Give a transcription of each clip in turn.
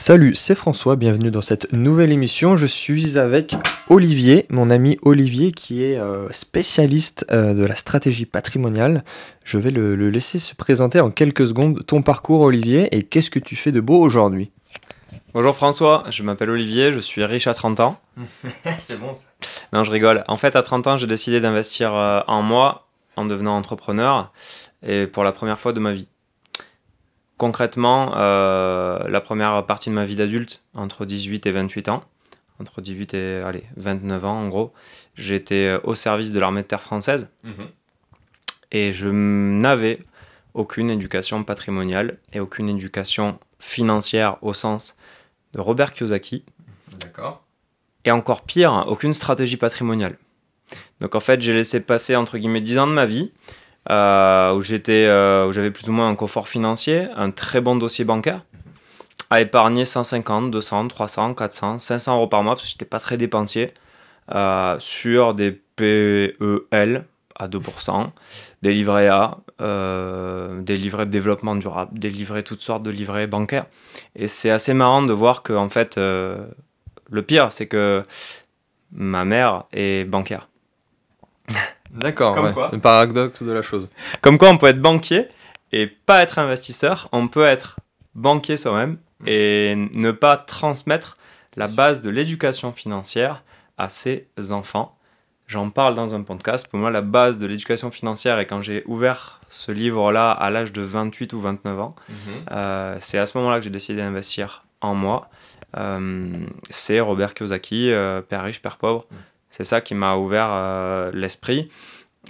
Salut, c'est François, bienvenue dans cette nouvelle émission. Je suis avec Olivier, mon ami Olivier qui est euh, spécialiste euh, de la stratégie patrimoniale. Je vais le, le laisser se présenter en quelques secondes ton parcours Olivier et qu'est-ce que tu fais de beau aujourd'hui? Bonjour François, je m'appelle Olivier, je suis riche à 30 ans. c'est bon. Non, je rigole. En fait, à 30 ans, j'ai décidé d'investir euh, en moi en devenant entrepreneur et pour la première fois de ma vie. Concrètement, euh, la première partie de ma vie d'adulte, entre 18 et 28 ans, entre 18 et allez, 29 ans en gros, j'étais euh, au service de l'armée de terre française et je n'avais aucune éducation patrimoniale et aucune éducation financière au sens de Robert Kiyosaki D'accord. et encore pire, aucune stratégie patrimoniale. Donc en fait, j'ai laissé passer entre guillemets 10 ans de ma vie euh, où j'étais, euh, j'avais plus ou moins un confort financier, un très bon dossier bancaire, à épargner 150, 200, 300, 400, 500 euros par mois parce que j'étais pas très dépensier euh, sur des PEL à 2%, des livrets A, des livrets de développement durable, des livrets toutes sortes de livrets bancaires. Et c'est assez marrant de voir que en fait, le pire, c'est que ma mère est bancaire. D'accord, Comme ouais. quoi. le paradoxe de la chose. Comme quoi, on peut être banquier et pas être investisseur. On peut être banquier soi-même et ne pas transmettre la base de l'éducation financière à ses enfants. J'en parle dans un podcast. Pour moi, la base de l'éducation financière, et quand j'ai ouvert ce livre-là à l'âge de 28 ou 29 ans, euh, c'est à ce moment-là que j'ai décidé d'investir en moi. Euh, c'est Robert Kiyosaki, euh, Père riche, Père pauvre. Mm. C'est ça qui m'a ouvert euh, l'esprit.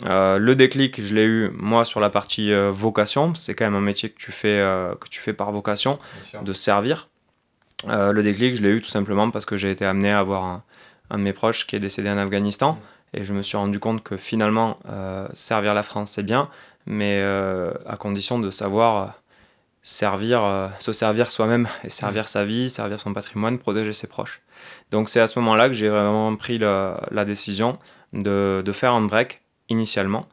Euh, le déclic, je l'ai eu moi sur la partie euh, vocation. C'est quand même un métier que tu fais, que tu fais par vocation, de servir. Le déclic, je l'ai eu tout simplement parce que j'ai été amené à avoir un, un de mes proches qui est décédé en Afghanistan. Et je me suis rendu compte que finalement, servir la France, c'est bien, mais à condition de savoir servir, se servir soi-même et servir sa vie, servir son patrimoine, protéger ses proches. Donc c'est à ce moment-là que j'ai vraiment pris la, la décision de, de faire un break initialement.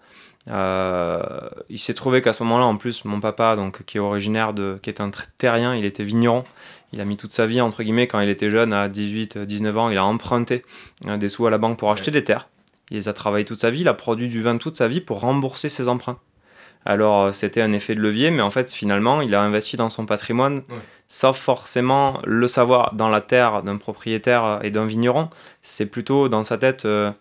Euh, il s'est trouvé qu'à ce moment-là, en plus, mon papa, donc, qui est originaire de, qui est un terrien, il était vigneron. Il a mis toute sa vie, entre guillemets, quand il était jeune, à 18, 19 ans, il a emprunté euh, des sous à la banque pour acheter des terres. Il les a travaillé toute sa vie, il a produit du vin toute sa vie pour rembourser ses emprunts. Alors, euh, c'était un effet de levier, mais en fait, finalement, il a investi dans son patrimoine Ouais. Sans forcément le savoir dans la terre d'un propriétaire et d'un vigneron. C'est plutôt dans sa tête, euh,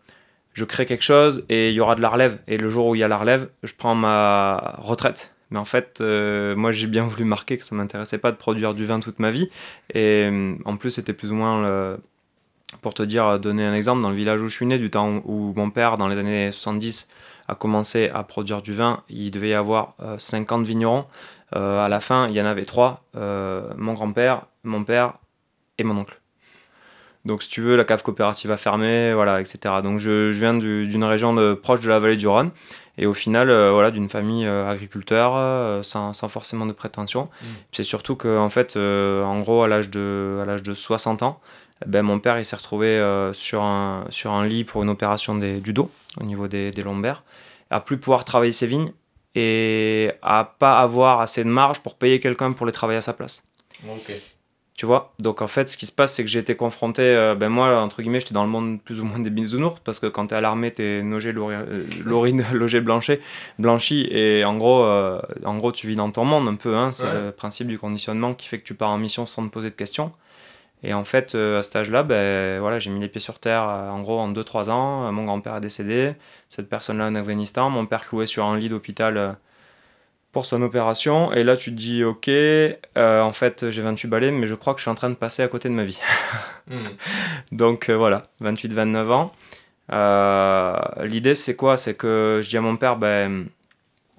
je crée quelque chose et il y aura de la relève. Et le jour où il y a la relève, je prends ma retraite. Mais en fait, euh, moi, j'ai bien voulu marquer que ça m'intéressait pas de produire du vin toute ma vie. Et euh, en plus, c'était plus ou moins, pour te dire, donner un exemple, dans le village où je suis né, du temps où mon père, dans les années 70, a commencé à produire du vin, il devait y avoir euh, 50 vignerons. Euh, à la fin, il y en avait trois, euh, mon grand-père, mon père et mon oncle. Donc, si tu veux, la cave coopérative a fermé, voilà, etc. Donc, je, je viens du- d'une région de- proche de la vallée du Rhône, et au final, euh, voilà, d'une famille euh, agriculteur, euh, sans, sans forcément de prétention. Mm. C'est surtout que, en fait, en gros, à l'âge de, à l'âge de 60 ans, ben, mon père, il s'est retrouvé sur, un, sur un lit pour une opération des- du dos, au niveau des, des lombaires, à plus pouvoir travailler ses vignes, et à pas avoir assez de marge pour payer quelqu'un pour les travailler à sa place. Ok. Tu vois? Donc en fait, ce qui se passe, c'est que j'ai été confronté, euh, ben moi, entre guillemets, j'étais dans le monde plus ou moins des bisounours, parce que quand t'es à l'armée, t'es logé, euh, logé blanchi, blanchi, et en gros, euh, en gros, tu vis dans ton monde un peu, hein, c'est Ouais. le principe du conditionnement qui fait que tu pars en mission sans te poser de questions. Et en fait, euh, à cet âge-là, ben, voilà, j'ai mis les pieds sur terre, euh, en gros, en 2-3 ans. Euh, Mon grand-père est décédé, cette personne-là en Afghanistan, mon père cloué sur un lit d'hôpital pour son opération. Et là, tu te dis, ok, euh, en fait, j'ai 28 balais, mais je crois que je suis en train de passer à côté de ma vie. Donc euh, voilà, 28-29 ans. Euh, L'idée, c'est quoi? C'est que je dis à mon père, ben,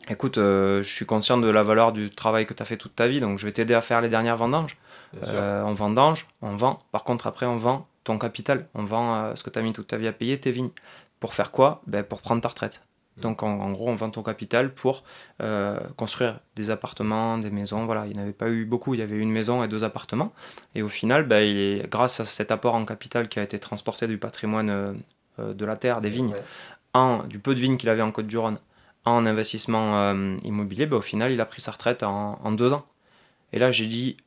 écoute, je suis conscient de la valeur du travail que tu as fait toute ta vie, donc je vais t'aider à faire les dernières vendanges. Euh, on vendange, on vend. Par contre, après, on vend ton capital. On vend euh, ce que tu as mis toute ta vie à payer, tes vignes. Pour faire quoi? Ben, Pour prendre ta retraite. Donc, en, en gros, on vend ton capital pour euh, construire des appartements, des maisons. Voilà, il n'y en avait pas eu beaucoup. Il y avait une maison et deux appartements. Et au final, ben, il est, grâce à cet apport en capital qui a été transporté du patrimoine de la terre, des vignes, en, du peu de vignes qu'il avait en Côte-du-Rhône, en investissement immobilier, ben, au final, il a pris sa retraite en, en deux ans. Et là, j'ai dit,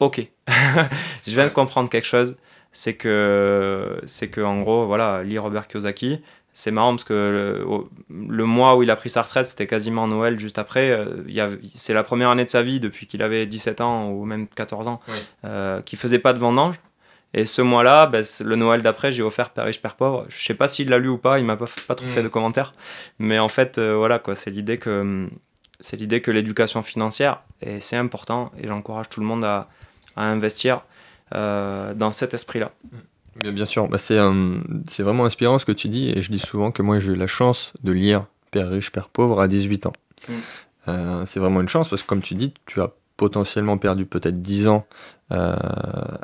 ok, je viens de comprendre quelque chose. C'est que, c'est que en gros, voilà, lit Robert Kiyosaki. C'est marrant parce que le, mois où il a pris sa retraite, c'était quasiment Noël juste après. Euh, c'est la première année de sa vie depuis qu'il avait 17 ans ou même 14 ans oui. euh, qui faisait pas de vendange. Et ce mois-là, ben, le Noël d'après, j'ai offert Père riche, Père pauvre. Je sais pas s'il l'a lu ou pas, il m'a pas, pas trop fait mm. de commentaires. Mais en fait, euh, voilà, quoi, c'est l'idée que, c'est l'idée que l'éducation financière, et c'est important, et j'encourage tout le monde à, à investir euh, dans cet esprit-là. Bien, bien sûr, bah, c'est, euh, c'est vraiment inspirant ce que tu dis, et je dis souvent que moi j'ai eu la chance de lire Père riche, Père pauvre à 18 ans. Mm. c'est vraiment une chance parce que comme tu dis, tu as potentiellement perdu peut-être 10 ans euh,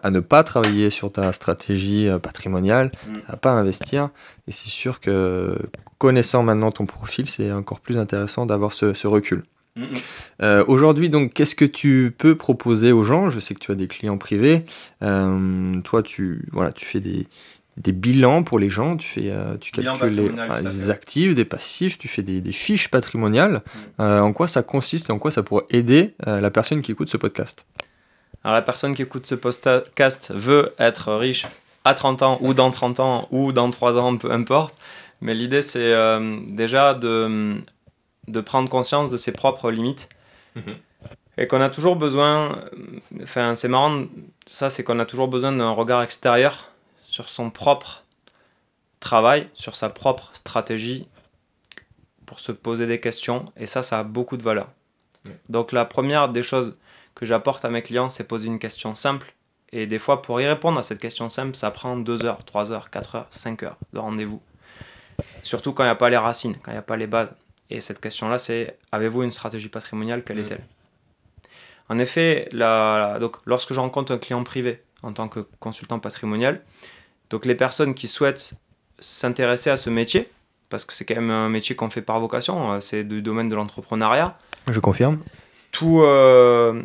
à ne pas travailler sur ta stratégie euh, patrimoniale, mm. à pas investir. Et c'est sûr que connaissant maintenant ton profil, c'est encore plus intéressant d'avoir ce, recul. Mm, mm. Euh, aujourd'hui, donc, qu'est-ce que tu peux proposer aux gens? Je sais que tu as des clients privés. toi, tu, voilà, tu fais des, des bilans pour les gens, tu, fais, tu calcules les, actifs, des passifs, tu fais des, des fiches patrimoniales. en quoi ça consiste et en quoi ça pourrait aider la personne qui écoute ce podcast? Alors la personne qui écoute ce podcast veut être riche à 30 ans ou dans 30 ans ou dans 3 ans, peu importe. Mais l'idée c'est euh, déjà de, de prendre conscience de ses propres limites. Mhm. Et qu'on a toujours besoin, enfin c'est marrant, ça c'est qu'on a toujours besoin d'un regard extérieur sur son propre travail, sur sa propre stratégie pour se poser des questions. Et ça, ça a beaucoup de valeur. Donc la première des choses que j'apporte à mes clients, c'est poser une question simple. Et des fois, pour y répondre à cette question simple, ça prend 2 heures, 3 heures, 4 heures, 5 heures de rendez-vous. Surtout quand il n'y a pas les racines, quand il n'y a pas les bases. Et cette question-là, c'est avez-vous une stratégie patrimoniale? Quelle est-elle? En effet, la, donc, lorsque je rencontre un client privé en tant que consultant patrimonial, donc les personnes qui souhaitent s'intéresser à ce métier, parce que c'est quand même un métier qu'on fait par vocation, euh, c'est du domaine de l'entrepreneuriat. Je confirme. Tout, euh,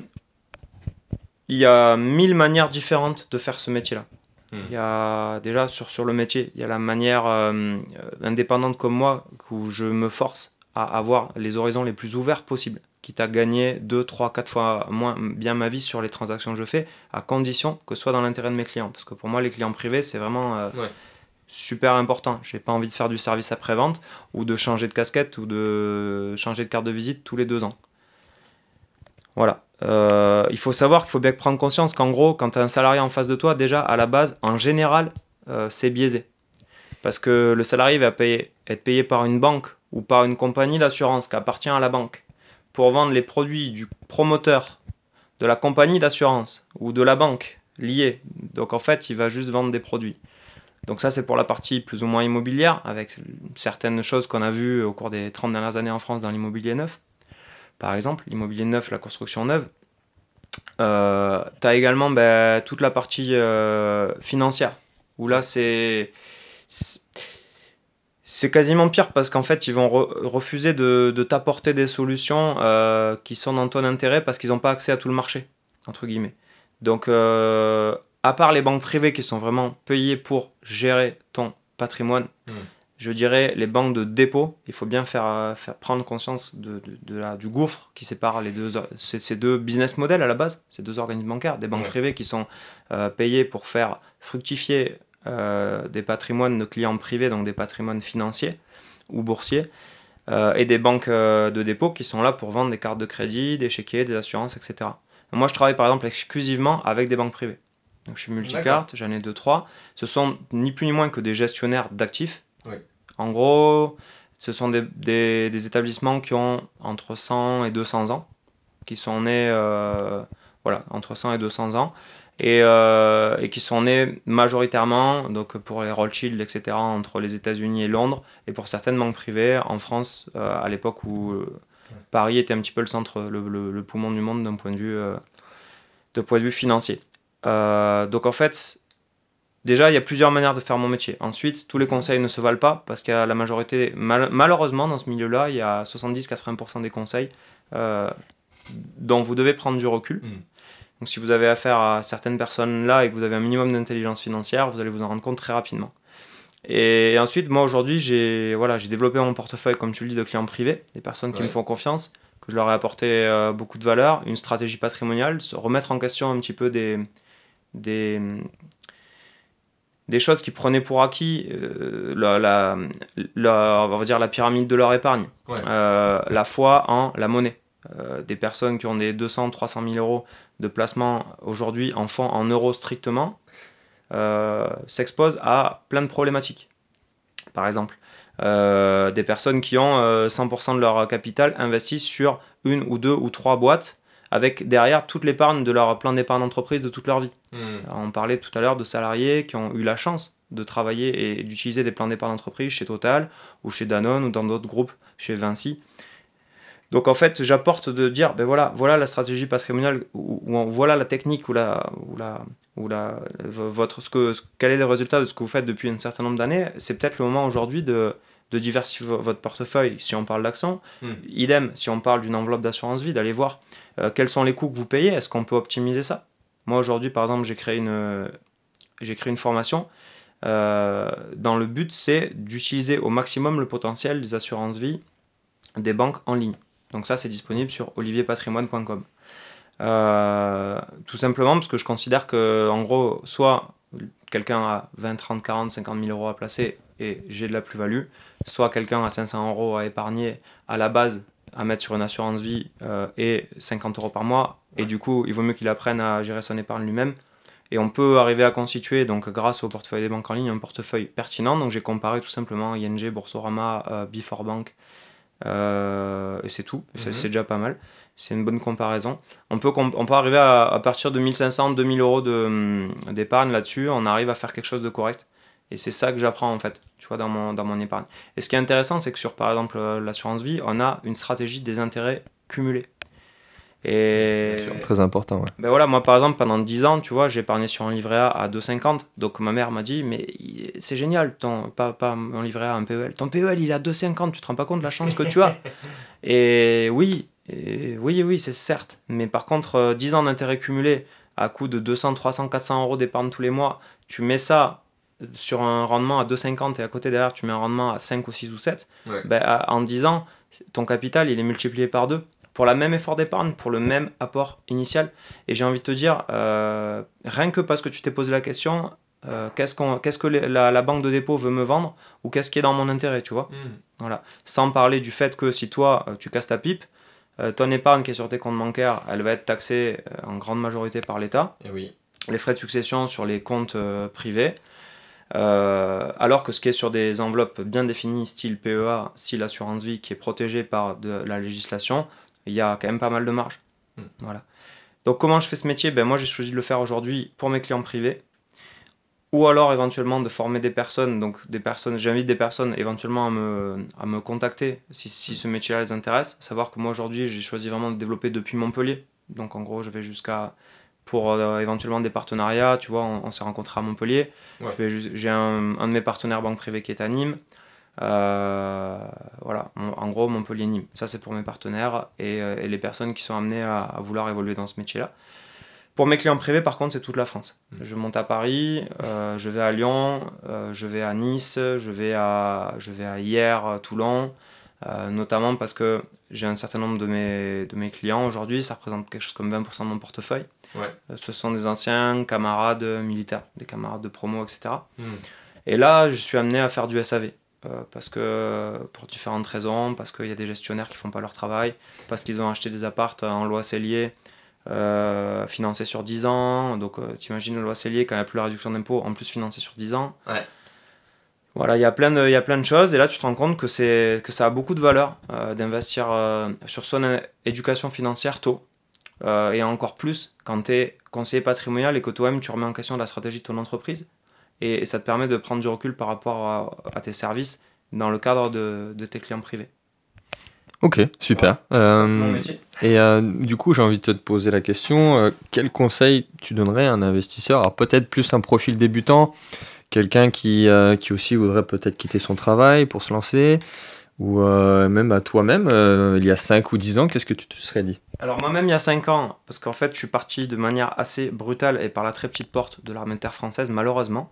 il y a mille manières différentes de faire ce métier-là. Hmm. Il y a déjà sur, sur le métier, il y a la manière euh, indépendante comme moi, où je me force à avoir les horizons les plus ouverts possibles, quitte à gagner 2, 3, 4 fois moins bien ma vie sur les transactions que je fais, à condition que ce soit dans l'intérêt de mes clients. Parce que pour moi, les clients privés, c'est vraiment euh, super important. J'ai pas envie de faire du service après-vente, ou de changer de casquette, ou de changer de carte de visite tous les deux ans. Voilà. Euh, il faut savoir qu'il faut bien prendre conscience qu'en gros, quand tu as un salarié en face de toi, déjà, à la base, en général, euh, c'est biaisé. Parce que le salarié va payer, être payé par une banque ou par une compagnie d'assurance qui appartient à la banque pour vendre les produits du promoteur de la compagnie d'assurance ou de la banque liée. Donc en fait, il va juste vendre des produits. Donc ça, c'est pour la partie plus ou moins immobilière, avec certaines choses qu'on a vues au cours des 30 dernières années en France dans l'immobilier neuf par exemple, l'immobilier neuf, la construction neuve. Euh, tu as également ben, toute la partie euh, financière, où là, c'est. C'est quasiment pire parce qu'en fait, ils vont refuser de, de t'apporter des solutions euh, qui sont dans ton intérêt parce qu'ils n'ont pas accès à tout le marché, entre guillemets. Donc, à part les banques privées qui sont vraiment payées pour gérer ton patrimoine, hmm je dirais, les banques de dépôt, il faut bien faire, faire prendre conscience de, de, la, du gouffre qui sépare les deux, ces, deux business models à la base, ces deux organismes bancaires, des banques privées qui sont euh, payées pour faire fructifier euh, des patrimoines de clients privés, donc des patrimoines financiers ou boursiers, euh, et des banques de dépôt qui sont là pour vendre des cartes de crédit, des chéquiers, des assurances, etc. moi, je travaille par exemple exclusivement avec des banques privées. Donc, je suis multicarte, j'en ai deux, trois. Ce sont ni plus ni moins que des gestionnaires d'actifs en gros, ce sont des, établissements qui ont entre 100 et 200 ans, qui sont nés, euh, voilà, entre 100 et 200 ans, euh, et, qui sont nés majoritairement, donc pour les Rothschild, etc., entre les États-Unis et Londres, et pour certaines banques privées en France, euh, à l'époque où Paris était un petit peu le centre, le, poumon du monde d'un point de vue, de point de vue financier. donc en fait, Déjà, il y a plusieurs manières de faire mon métier. Ensuite, tous les conseils ne se valent pas parce a la majorité, malheureusement, dans ce milieu-là, il y a 70-80% des conseils euh, dont vous devez prendre du recul. Mm. Donc, si vous avez affaire à certaines personnes-là et que vous avez un minimum d'intelligence financière, vous allez vous en rendre compte très rapidement. Et, ensuite, moi aujourd'hui, j'ai voilà, développé mon portefeuille, comme tu le dis, de clients privés, des personnes qui me font confiance, que je leur ai apporté euh, beaucoup de valeur, une stratégie patrimoniale, se remettre en question un petit peu des, des, des choses qui prenaient pour acquis euh, la, la, la, on va dire la pyramide de leur épargne, euh, la foi en la monnaie. Des personnes qui ont des 200, 300 000 euros de placement aujourd'hui en fonds en euros strictement s'exposent à plein de problématiques. Par exemple, euh, des personnes qui ont 100% euh, de leur capital investi sur une ou deux ou trois boîtes avec derrière toute l'épargne de leur plan d'épargne d'entreprise de toute leur vie. Hmm. On parlait tout à l'heure de salariés qui ont eu la chance de travailler et d'utiliser des plans d'épargne d'entreprise chez Total ou chez Danone ou dans d'autres groupes chez Vinci. Donc en fait, j'apporte de dire, ben voilà, voilà la stratégie patrimoniale, ou, voilà la technique, ou la, ou la, ou la, votre, ce que, quel est le résultat de ce que vous faites depuis un certain nombre d'années. C'est peut-être le moment aujourd'hui de, de diversifier votre portefeuille si on parle d'action. Hmm. Idem, si on parle d'une enveloppe d'assurance vie, d'aller voir euh, quels sont les coûts que vous payez, est-ce qu'on peut optimiser ça? Moi aujourd'hui, par exemple, j'ai créé une, j'ai créé une formation. Euh, dans le but, c'est d'utiliser au maximum le potentiel des assurances vie des banques en ligne. Donc ça, c'est disponible sur olivierpatrimoine.com. Euh, tout simplement parce que je considère que, en gros, soit quelqu'un a 20, 30, 40, 50 000 euros à placer et j'ai de la plus-value, soit quelqu'un a 500 euros à épargner à la base, à mettre sur une assurance vie euh, et 50 euros par mois, et du coup, il vaut mieux qu'il apprenne à gérer son épargne lui-même. Et on peut arriver à constituer, donc grâce au portefeuille des banques en ligne, un portefeuille pertinent. Donc j'ai comparé tout simplement ING, Boursorama, euh, Before Bank, et c'est tout, mhm. c'est déjà pas mal. C'est une bonne comparaison. On peut, on peut arriver à, partir de 1500, 2000 euros hum, d'épargne là-dessus, on arrive à faire quelque chose de correct. Et c'est ça que j'apprends en fait, tu vois, dans mon, dans mon épargne. Et ce qui est intéressant, c'est que sur par exemple euh, l'assurance vie, on a une stratégie des intérêts cumulés. Et très important. Ouais. Ben voilà, moi par exemple, pendant 10 ans, tu vois, j'ai épargné sur un livret A à 2,50. Donc ma mère m'a dit, mais c'est génial, ton, pas, pas mon livret A, un PEL. Ton PEL, il est à 2,50, tu te rends pas compte de la chance que tu as. et oui, oui, oui, c'est certes. Mais par contre, 10 euh, ans d'intérêt cumulé à coût de 200, 300, 400 euros d'épargne tous les mois, tu mets ça sur un rendement à 2,50 et à côté derrière, tu mets un rendement à 5 ou 6 ou 7, ben, en 10 ans, ton capital, il est multiplié par 2 pour la même effort d'épargne, pour le même apport initial. Et j'ai envie de te dire, euh, rien que parce que tu t'es posé la question, euh, qu'est-ce, qu'on, qu'est-ce que la, banque de dépôt veut me vendre ou qu'est-ce qui est dans mon intérêt, tu vois hmm. voilà. Sans parler du fait que si toi, euh, tu casses ta pipe, ton épargne qui est sur tes comptes bancaires, elle va être taxée en grande majorité par l'État. Et oui. Les frais de succession sur les comptes privés. alors que ce qui est sur des enveloppes bien définies, style PEA, style assurance vie, qui est protégé par de la législation, il y a quand même pas mal de marge. Hmm. Voilà. Donc comment je fais ce métier? Ben, Moi j'ai choisi de le faire aujourd'hui pour mes clients privés. Ou alors éventuellement de former des personnes. Donc des personnes, j'invite des personnes éventuellement à me, à me contacter si, si ce métier-là les intéresse. Savoir que moi aujourd'hui j'ai choisi vraiment de développer depuis Montpellier. Donc en gros je vais jusqu'à pour euh, éventuellement des partenariats. Tu vois, on, s'est rencontrés à Montpellier. J'ai un, un, de mes partenaires banque privée qui est à Nîmes. Euh, voilà, en gros Montpellier-Nîmes. Ça c'est pour mes partenaires et, euh, les personnes qui sont amenées à, vouloir évoluer dans ce métier-là. Pour mes clients privés, par contre, c'est toute la France. Mm. Je monte à Paris, euh, je vais à Lyon, je vais à Nice, je vais à, je vais à Hier, Toulon, notamment parce que j'ai un certain nombre de mes, de mes clients aujourd'hui, ça représente quelque chose comme 20% de mon portefeuille. ce sont des anciens camarades militaires, des camarades de promo, etc. Mm. Et là, je suis amené à faire du SAV. Euh, parce que pour différentes raisons, parce qu'il y a des gestionnaires qui font pas leur travail, parce qu'ils ont acheté des appartes en loi cellier euh, financés sur 10 ans. Donc euh, tu imagines la loi cellier quand il n'y a plus la réduction d'impôt, en plus financé sur 10 ans. Ouais. Voilà, il y, a plein de, y a plein de choses et là tu te rends compte que, c'est, que ça a beaucoup de valeur d'investir sur son éducation financière tôt. et encore plus quand tu es conseiller patrimonial et que toi-même tu remets en question la stratégie de ton entreprise et, ça te permet de prendre du recul par rapport à, tes services dans le cadre de, de, tes clients privés. Ok, super. Euh, et euh, du coup, j'ai envie de te poser la question, euh, quel conseil tu donnerais à un investisseur? Alors peut-être plus un profil débutant, quelqu'un qui, qui aussi voudrait peut-être quitter son travail pour se lancer, ou même à toi-même, il y a 5 ou 10 ans, qu'est-ce que tu te serais dit? Alors moi-même il y a 5 ans, parce qu'en fait je suis parti de manière assez brutale et par la très petite porte de l'armée de terre française malheureusement.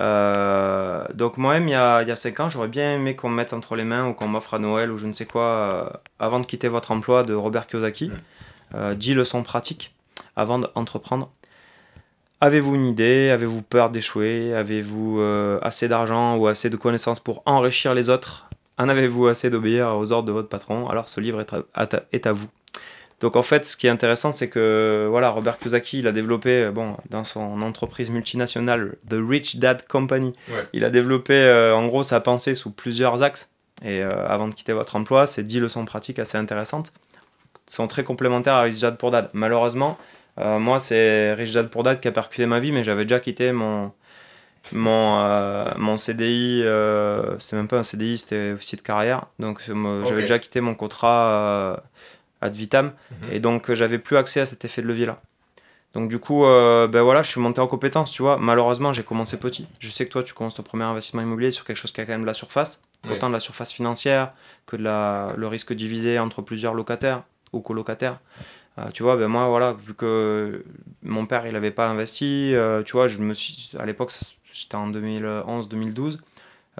Euh, donc moi-même, il y a, il y a 5 ans, j'aurais bien aimé qu'on me mette entre les mains ou qu'on m'offre à Noël ou je ne sais quoi, euh, avant de quitter votre emploi, de Robert Kiyosaki. Euh, 10 leçons pratiques avant d'entreprendre. Avez-vous une idée? Avez-vous peur d'échouer? Avez-vous euh, assez d'argent ou assez de connaissances pour enrichir les autres? En avez-vous assez d'obéir aux ordres de votre patron? Alors ce livre est à, est à vous. Donc en fait, ce qui est intéressant, c'est que voilà, Robert Kiyosaki, il a développé, euh, bon, dans son entreprise multinationale, The Rich Dad Company, Ouais. il a développé euh, en gros sa pensée sous plusieurs axes. Et euh, avant de quitter votre emploi, c'est 10 leçons pratiques assez intéressantes. Sont très complémentaires à Rich Dad pour Dad. Malheureusement, euh, moi, c'est Rich Dad pour Dad qui a percuté ma vie, mais j'avais déjà quitté mon, mon, euh, mon CDI. Euh, c'était même pas un CDI, c'était officier de carrière. Donc j'avais déjà quitté mon contrat ad vitam. Mhm. Et donc, euh, j'avais plus accès à cet effet de levier-là. Donc, du coup, euh, ben voilà, je suis monté en compétence, tu vois. Malheureusement, j'ai commencé petit. Je sais que toi, tu commences ton premier investissement immobilier sur quelque chose qui a quand même de la surface. Oui. Autant de la surface financière que de la, le risque divisé entre plusieurs locataires ou colocataires. Euh, tu vois, ben moi, voilà, vu que mon père, il n'avait pas investi, euh, tu vois, je me suis, à l'époque, j'étais en 2011-2012,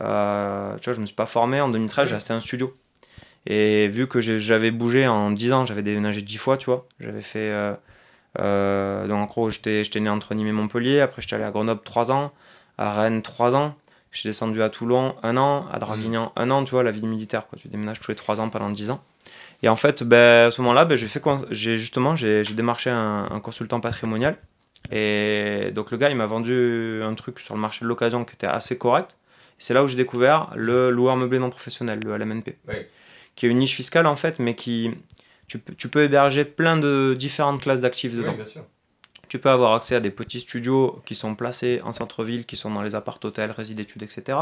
euh, tu vois, je me suis pas formé. En 2013, j'ai acheté un studio. Et vu que j'avais bougé en 10 ans, j'avais déménagé 10 fois, tu vois. J'avais fait. Euh, euh, donc en gros, j'étais né entre Nîmes et Montpellier. Après, j'étais allé à Grenoble 3 ans, à Rennes 3 ans. Je suis descendu à Toulon un an, à Draguignan un an, tu vois, la vie de militaire, quoi. Tu déménages tous les 3 ans pendant 10 ans. Et en fait, ben, à ce moment-là, ben, j'ai fait j'ai justement j'ai démarché un, un consultant patrimonial. Et donc le gars, il m'a vendu un truc sur le marché de l'occasion qui était assez correct. C'est là où j'ai découvert le loueur meublé non professionnel, le LMNP Oui. Qui est une niche fiscale en fait, mais qui tu, peux- tu peux héberger plein de différentes classes d'actifs dedans. bien sûr. Tu peux avoir accès à des petits studios qui sont placés en centre-ville, qui sont dans les appart-hôtels, résides d'études, etc.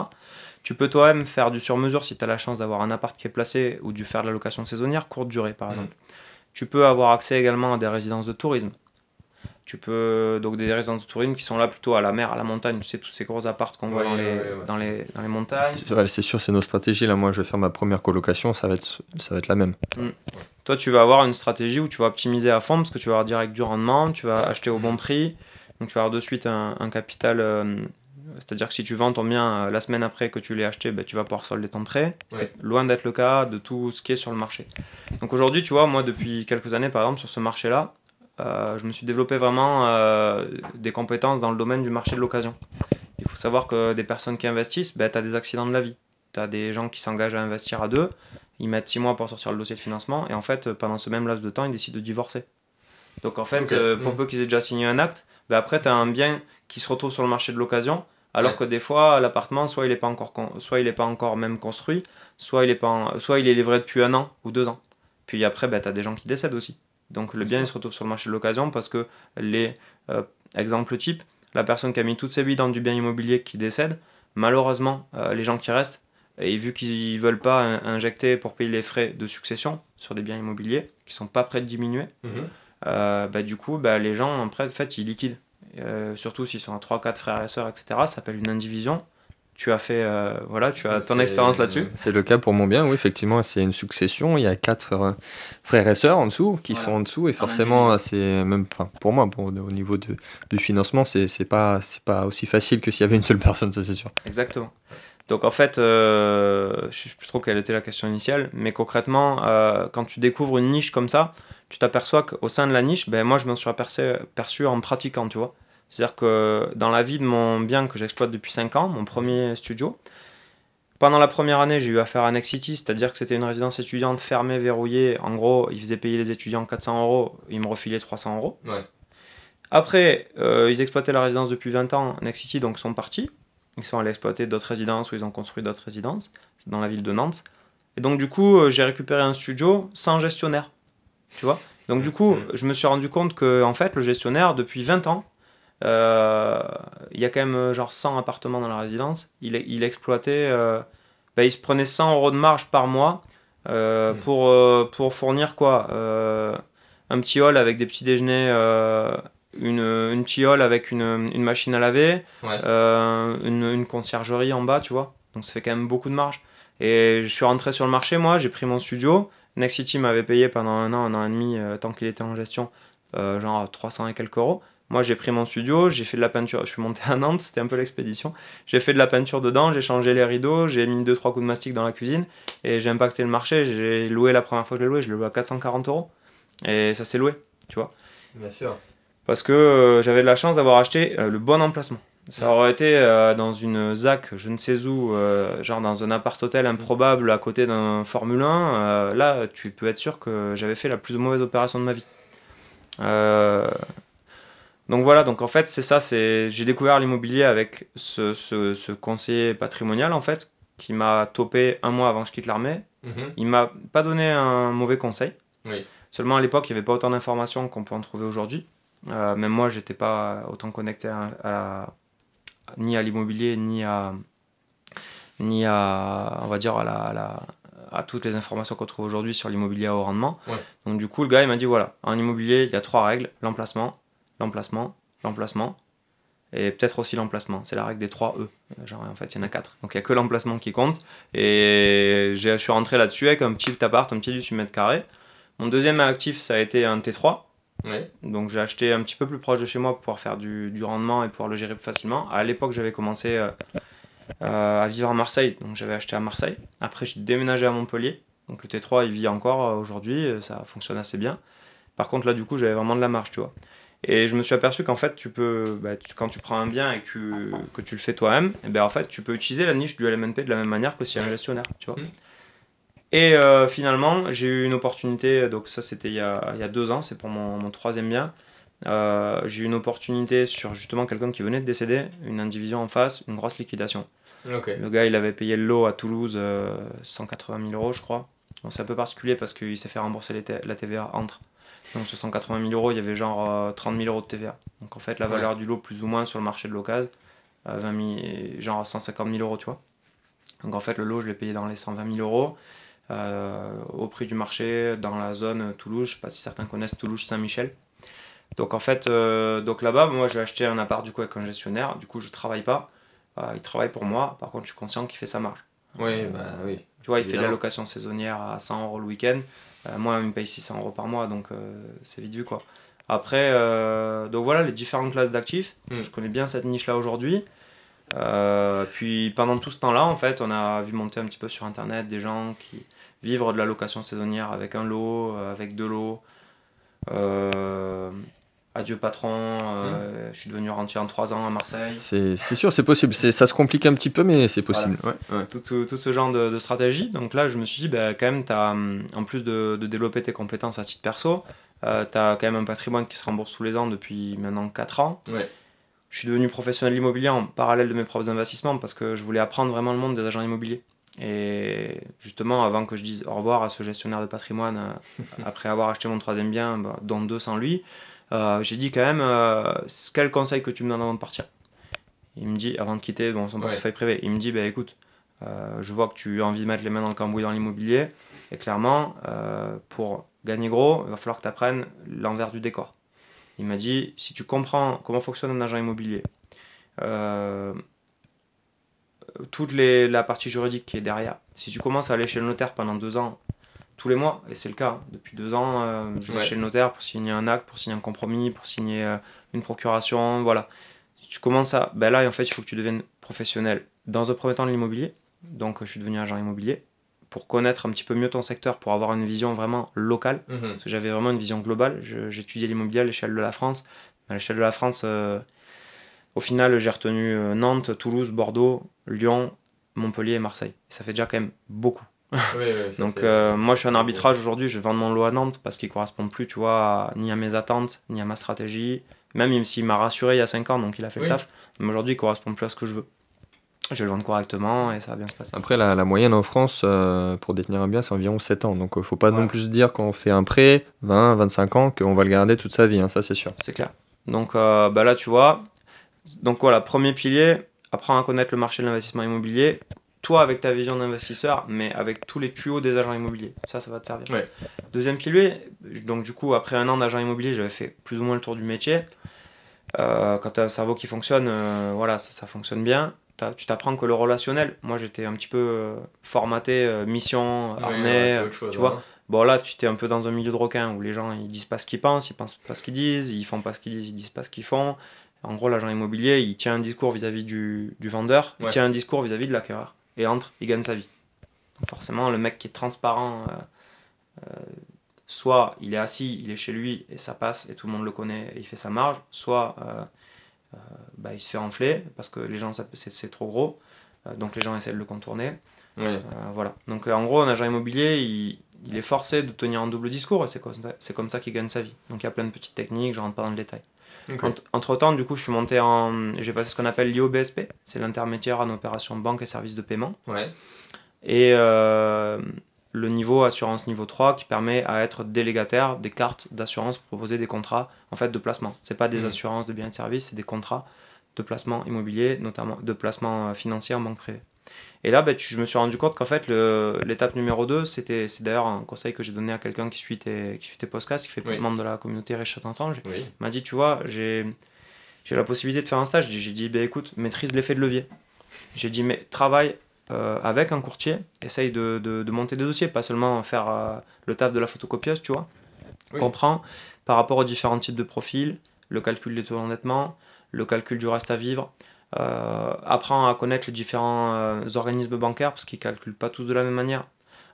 Tu peux toi-même faire du sur-mesure si tu as la chance d'avoir un appart qui est placé ou du faire de la location saisonnière, courte durée par Mhm. exemple. Tu peux avoir accès également à des résidences de tourisme. Tu peux donc des résidences de tourisme qui sont là plutôt à la mer, à la montagne, tu sais, tous ces gros apparts qu'on voit Ouais, dans, les, ouais, dans, c'est- les, dans les montagnes. C'est sûr, c'est nos stratégies. Là, moi, je vais faire ma première colocation, ça va être, ça va être la même. Toi, tu vas avoir une stratégie où tu vas optimiser à fond parce que tu vas avoir direct du rendement, tu vas acheter au bon prix, donc tu vas avoir de suite un, un capital. euh, C'est-à-dire que si tu vends ton bien euh, la semaine après que tu l'aies acheté, ben, tu vas pouvoir solder ton prêt. C'est loin d'être le cas de tout ce qui est sur le marché. Donc aujourd'hui, tu vois, moi, depuis quelques années, par exemple, sur ce marché-là, euh, je me suis développé vraiment euh, des compétences dans le domaine du marché de l'occasion. Il faut savoir que des personnes qui investissent, ben, tu as des accidents de la vie. Tu as des gens qui s'engagent à investir à deux, ils mettent six mois pour sortir le dossier de financement, et en fait, pendant ce même laps de temps, ils décident de divorcer. Donc en fait, euh, pour Mm. peu qu'ils aient déjà signé un acte, ben après, tu as un bien qui se retrouve sur le marché de l'occasion, alors Ouais. que des fois, l'appartement, soit il n'est pas, encore con- soit il est pas encore même construit, soit il, est pas en- soit il est livré depuis un an ou deux ans. Puis après, ben, tu as des gens qui décèdent aussi. Donc le bien, il se retrouve sur le marché de l'occasion parce que les euh, exemples type, la personne qui a mis toutes ses billes dans du bien immobilier qui décède, malheureusement, euh, les gens qui restent, et vu qu'ils veulent pas in- injecter pour payer les frais de succession sur des biens immobiliers qui sont pas prêts de diminuer, euh, bah, du coup, bah, les gens, en fait, ils liquident. Euh, surtout s'ils sont à 3, 4 frères et sœurs, etc. Ça s'appelle une indivision. Tu as fait, euh, voilà, tu as ton expérience là-dessus. C'est le cas pour mon bien, oui, effectivement, c'est une succession. Il y a quatre euh, frères et sœurs en dessous qui Voilà. sont en dessous, et En forcément, c'est même, enfin, pour moi, pour- au niveau de, du financement, c'est pas, c'est pas aussi facile que s'il y avait une seule personne, ça c'est sûr. Exactement. Donc en fait, euh, je sais plus trop quelle était la question initiale, mais concrètement, euh, quand tu découvres une niche comme ça, tu t'aperçois qu'au sein de la niche, ben moi je m'en suis aperçu, perçu en pratiquant, tu vois. C'est-à-dire que dans la vie de mon bien que j'exploite depuis 5 ans, mon premier studio, pendant la première année, j'ai eu affaire à Next City, c'est-à-dire que c'était une résidence étudiante fermée, verrouillée. En gros, ils faisaient payer les étudiants 400 euros, ils me refilaient 300 euros. Ouais. Après, euh, ils exploitaient la résidence depuis 20 ans, Next City, donc ils sont partis. Ils sont allés exploiter d'autres résidences ou ils ont construit d'autres résidences dans la ville de Nantes. Et donc, du coup, euh, j'ai récupéré un studio sans gestionnaire. Tu vois Donc, du coup, je me suis rendu compte que, en fait, le gestionnaire, depuis 20 ans, il y a quand même euh, genre 100 appartements dans la résidence. Il, il exploitait. euh, bah, il se prenait 100 euros de marge par mois euh, Mhm. pour, euh, pour fournir quoi Euh, Un petit hall avec des petits déjeuners. euh, une, une petit hall avec une, une machine à laver, Ouais. euh, une, une conciergerie en bas, tu vois. Donc ça fait quand même beaucoup de marge. Et je suis rentré sur le marché, moi, j'ai pris mon studio. Next City m'avait payé pendant un an, un an et demi, euh, tant qu'il était en gestion, euh, genre 300 et quelques euros. Moi, j'ai pris mon studio, j'ai fait de la peinture. Je suis monté à Nantes, c'était un peu l'expédition. J'ai fait de la peinture dedans, j'ai changé les rideaux, j'ai mis 2-3 coups de mastic dans la cuisine et j'ai impacté le marché. J'ai loué la première fois que je l'ai loué, je l'ai loué à 440 euros. Et ça s'est loué, tu vois. Bien sûr. Parce que euh, j'avais de la chance d'avoir acheté euh, le bon emplacement. Ça aurait été euh, dans une ZAC, je ne sais où, genre dans un appart-hôtel improbable à côté d'un Formule 1. là, tu peux être sûr que j'avais fait la plus mauvaise opération de ma vie. Donc voilà, donc en fait, c'est ça. c'est J'ai découvert l'immobilier avec ce, ce, conseiller patrimonial, en fait, qui m'a topé un mois avant que je quitte l'armée. Il mhm. Il m'a pas donné un mauvais conseil. Seulement à l'époque, il n'y avait pas autant d'informations qu'on peut en trouver aujourd'hui. Euh, même moi, j'étais pas autant connecté à, ni à l'immobilier, ni à, ni à, on va dire, à, la, à, toutes les informations qu'on trouve aujourd'hui sur l'immobilier à haut rendement. Donc du coup, le gars, il m'a dit, voilà, en immobilier, il y a trois règles, l'emplacement, l'emplacement, l'emplacement, et peut-être aussi l'emplacement. C'est la règle des trois E. Genre, en fait, il y en a quatre. Donc il n'y a que l'emplacement qui compte. Et je suis rentré là-dessus avec un petit appart, un petit 18 mètres carrés. Mon deuxième actif, ça a été un T3. Donc j'ai acheté un petit peu plus proche de chez moi pour pouvoir faire du, du rendement et pouvoir le gérer plus facilement. À l'époque, j'avais commencé euh, euh, à vivre à Marseille, donc j'avais acheté à Marseille. Après, j'ai déménagé à Montpellier. Donc le T3, il vit encore euh, aujourd'hui, ça fonctionne assez bien. Par contre, là, du coup, j'avais vraiment de la marge, tu vois. Et je me suis aperçu qu'en fait, tu peux, bah, quand tu prends un bien et que tu, que tu le fais toi-même, et eh ben, en fait, tu peux utiliser la niche du LMNP de la même manière que si un gestionnaire, tu vois. Mmh. Et euh, finalement, j'ai eu une opportunité, donc ça c'était il, y a deux ans, c'est pour mon, troisième bien. Euh, j'ai eu une opportunité sur justement quelqu'un qui venait de décéder, une indivision en face, une grosse liquidation. Le gars, il avait payé le lot à Toulouse 180 euh, 000 euros, je crois. c'est un peu particulier parce qu'il s'est fait rembourser la TVA entre. Donc, sur 180 000 euros, il y avait genre 30 000 euros de TVA. Donc, en fait, la valeur du lot, plus ou moins sur le marché de l'occasion, 20 genre 150 000 euros, tu vois. Donc, en fait, le lot, je l'ai payé dans les 120 000 euros. Euh, au prix du marché dans la zone Toulouse. Je sais pas si certains connaissent Toulouse-Saint-Michel. Donc en fait, euh, donc là-bas, moi j'ai acheté un appart du coup avec un gestionnaire. Du coup, je travaille pas. Euh, il travaille pour moi. Par contre, je suis conscient qu'il fait sa marge. Oui, bah oui. Tu vois, il fait de la location saisonnière à 100 euros le week-end. Moi, il me paye 600 euros par mois, donc c'est vite vu quoi. Après, donc voilà les différentes classes d'actifs. Hmm. Je connais bien cette niche là aujourd'hui. puis pendant tout ce temps-là, en fait, on a vu monter un petit peu sur internet des gens qui, vivre de la location saisonnière avec un lot, euh, avec deux lots. Euh, adieu patron, euh, mmh. je suis devenu rentier en trois ans à Marseille. C'est sûr, c'est possible. Ça se complique un petit peu, mais c'est possible. Tout, tout, ce genre de, stratégie. Donc là, je me suis dit, bah, quand même, as, en plus de, de, développer tes compétences à titre perso, tu as quand même un patrimoine qui se rembourse tous les ans depuis maintenant 4 ans. Je suis devenu professionnel immobilier en parallèle de mes propres investissements parce que je voulais apprendre vraiment le monde des agents immobiliers. Et justement, avant que je dise au revoir à ce gestionnaire de patrimoine, euh, après avoir acheté mon troisième bien, bah, dont deux sans lui, euh, j'ai dit quand même euh, quel conseil que tu me donnes avant de partir? Il me dit, avant de quitter bon, son portefeuille privé, il me dit bah, écoute, je vois que tu as envie de mettre les mains dans le cambouis dans l'immobilier, et clairement, pour gagner gros, il va falloir que tu apprennes l'envers du décor. Il m'a dit si tu comprends comment fonctionne un agent immobilier, toute les, la partie juridique qui est derrière. Si tu commences à aller chez le notaire pendant deux ans, tous les mois, et c'est le cas, depuis deux ans, euh, je vais chez le notaire pour signer un acte, pour signer un compromis, pour signer euh, une procuration, voilà. Si tu commences à. Ben là, en fait, il faut que tu deviennes professionnel. Dans un premier temps, l'immobilier. Donc, je suis devenu agent immobilier pour connaître un petit peu mieux ton secteur, pour avoir une vision vraiment locale. Mhm. Parce que j'avais vraiment une vision globale. J'étudiais l'immobilier à l'échelle de la France. À l'échelle de la France, euh, au final, j'ai retenu Nantes, Toulouse, Bordeaux, Lyon, Montpellier et Marseille. Ça fait déjà quand même beaucoup. Donc euh, moi je suis en arbitrage aujourd'hui, je vends mon lot à Nantes parce qu'il ne correspond plus, tu vois, ni à mes attentes, ni à ma stratégie. Même s'il m'a rassuré il y a 5 ans, donc il a fait le taf. Mais aujourd'hui il ne correspond plus à ce que je veux. Je vais le vendre correctement et ça va bien se passer. Après, la, moyenne en France euh, pour détenir un bien, c'est environ 7 ans. Donc il ne faut pas non plus dire qu'on fait un prêt, 20, 25 ans, qu'on va le garder toute sa vie, hein, ça c'est sûr. C'est clair. Donc bah là, tu vois, donc voilà, premier pilier, apprends à connaître le marché de l'investissement immobilier, toi avec ta vision d'investisseur, mais avec tous les tuyaux des agents immobiliers. Ça, ça va te servir. Deuxième pilier, donc du coup, après un an d'agent immobilier, j'avais fait plus ou moins le tour du métier. Euh, quand tu as un cerveau qui fonctionne, euh, voilà, ça, fonctionne bien. Tu t'apprends que le relationnel, moi j'étais un petit peu euh, formaté, mission, armée, tu vois. Hein. Bon, là, tu t'es un peu dans un milieu de requin où les gens, ils disent pas ce qu'ils pensent, ils pensent pas ce qu'ils disent, ils font pas ce qu'ils disent, ils disent pas ce qu'ils font. En gros, l'agent immobilier, il tient un discours vis-à-vis du, du, vendeur, il tient un discours vis-à-vis de l'acquéreur. Et entre, il gagne sa vie. Donc forcément, le mec qui est transparent, euh, euh, soit il est assis, il est chez lui et ça passe et tout le monde le connaît et il fait sa marge, soit euh, bah, il se fait enfler parce que les gens, c'est trop gros, donc les gens essaient de le contourner. voilà. Donc en gros, un agent immobilier, il, il est forcé de tenir un double discours et c'est comme, comme ça qu'il gagne sa vie. Donc il y a plein de petites techniques, je rentre pas dans le détail. Entre temps, du coup, je suis monté en. J'ai passé ce qu'on appelle l'IOBSP, c'est l'intermédiaire en opération banque et services de paiement. Ouais. Et euh, le niveau assurance niveau 3 qui permet à être délégataire des cartes d'assurance pour proposer des contrats en fait de placement. C'est pas des mmh. assurances de biens et de services, c'est des contrats de placement immobilier, notamment de placement euh, financier en banque privée. Et là, ben, je me suis rendu compte qu'en fait, l'étape numéro 2, c'était, c'est d'ailleurs un conseil que j'ai donné à quelqu'un qui suit tes, qui suit tes podcasts, qui fait membre de la communauté Riche Tange. Il m'a dit, tu vois, j'ai, j'ai la possibilité de faire un stage. J'ai dit, ben, écoute, maîtrise l'effet de levier. J'ai dit, mais travaille euh, avec un courtier, essaye de, de, de, monter des dossiers, pas seulement faire euh, le taf de la photocopieuse, tu vois. Comprends par rapport aux différents types de profils, le calcul des taux d'endettement, le calcul du reste à vivre, apprends à connaître les différents euh, organismes bancaires parce qu'ils calculent pas tous de la même manière.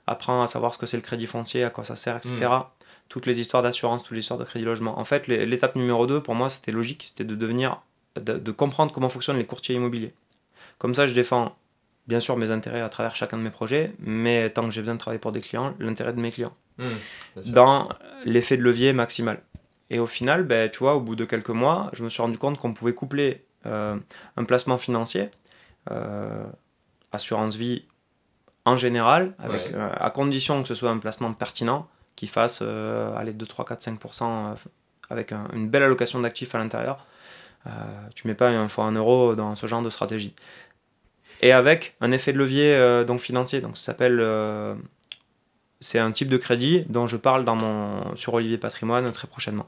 Apprends à savoir ce que c'est le crédit foncier, à quoi ça sert, etc. Hmm. Toutes les histoires d'assurance, toutes les histoires de crédit logement. En fait, l'étape numéro 2, pour moi, c'était logique, c'était de devenir, de, comprendre comment fonctionnent les courtiers immobiliers. Comme ça, je défends bien sûr mes intérêts à travers chacun de mes projets, mais tant que j'ai besoin de travailler pour des clients, l'intérêt de mes clients. Hmm, dans l'effet de levier maximal. Et au final, ben, tu vois, au bout de quelques mois, je me suis rendu compte qu'on pouvait coupler euh, un placement financier, euh, assurance vie en général, avec, euh, à condition que ce soit un placement pertinent, qui fasse aller 2, 3, 4, 5% avec une belle allocation d'actifs à l'intérieur. tu mets pas un fois un euro dans ce genre de stratégie. Et avec un effet de levier donc financier, donc ça s'appelle c'est un type de crédit dont je parle dans mon sur Olivier Patrimoine très prochainement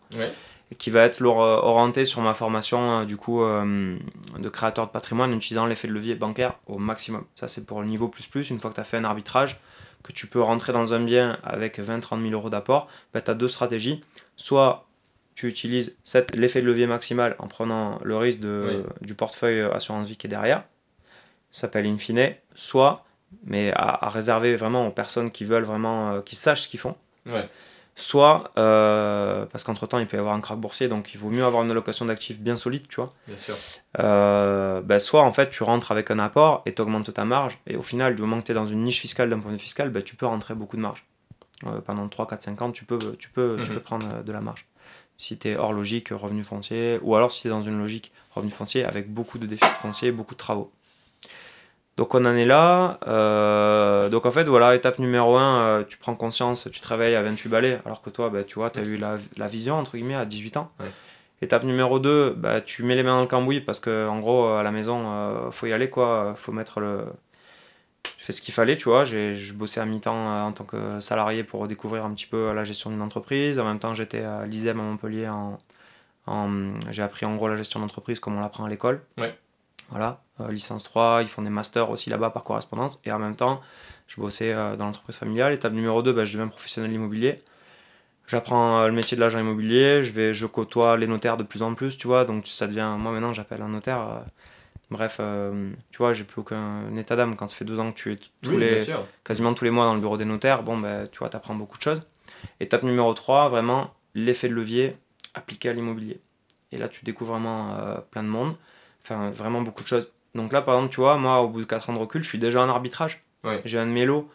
qui va être orienté sur ma formation euh, du coup euh, de créateur de patrimoine en utilisant l'effet de levier bancaire au maximum. Ça c'est pour le niveau plus plus, une fois que tu as fait un arbitrage, que tu peux rentrer dans un bien avec 20-30 000 euros d'apport, ben, tu as deux stratégies. Soit tu utilises l'effet de levier maximal en prenant le risque de, du portefeuille assurance vie qui est derrière, ça s'appelle in fine, soit, mais à, réserver vraiment aux personnes qui veulent vraiment, euh, qui sachent ce qu'ils font. Ouais soit euh, parce qu'entre temps il peut y avoir un crack boursier donc il vaut mieux avoir une allocation d'actifs bien solide tu vois. Bien sûr. Euh, ben, soit en fait tu rentres avec un apport et tu augmentes ta marge et au final du moment que tu es dans une niche fiscale d'un point de vue fiscal ben, tu peux rentrer beaucoup de marge. Euh, pendant 3 4 5 ans tu peux tu peux tu mhm. peux prendre de la marge. Si tu es hors logique revenu foncier ou alors si tu es dans une logique revenu foncier avec beaucoup de défis fonciers beaucoup de travaux donc on en est là. Euh, donc en fait, voilà, étape numéro 1, euh, tu prends conscience, tu travailles à 28 balais, alors que toi, bah, tu vois, tu as eu la, la, vision, entre guillemets, à 18 ans. Étape numéro 2, bah, tu mets les mains dans le cambouis parce que en gros, à la maison, euh, faut y aller, quoi. faut mettre le... Je fais ce qu'il fallait, tu vois. J'ai bossé à mi-temps en tant que salarié pour découvrir un petit peu la gestion d'une entreprise. En même temps, j'étais à l'ISEM à Montpellier. En, en... J'ai appris en gros la gestion d'entreprise comme on l'apprend à l'école. Ouais. Voilà, euh, licence 3, ils font des masters aussi là-bas par correspondance. Et en même temps, je bossais euh, dans l'entreprise familiale. Étape numéro 2, bah, je deviens professionnel immobilier. J'apprends euh, le métier de l'agent immobilier, je, vais, je côtoie les notaires de plus en plus, tu vois. Donc ça devient, moi maintenant j'appelle un notaire. bref, tu vois, j'ai plus aucun état d'âme. Quand ça fait deux ans que tu es tous les, quasiment tous les mois dans le bureau des notaires, bon, ben, tu vois, tu apprends beaucoup de choses. Étape numéro 3, vraiment, l'effet de levier appliqué à l'immobilier. Et là, tu découvres vraiment plein de monde. Enfin, vraiment beaucoup de choses. Donc là, par exemple, tu vois, moi, au bout de 4 ans de recul, je suis déjà en arbitrage. J'ai un de mes lots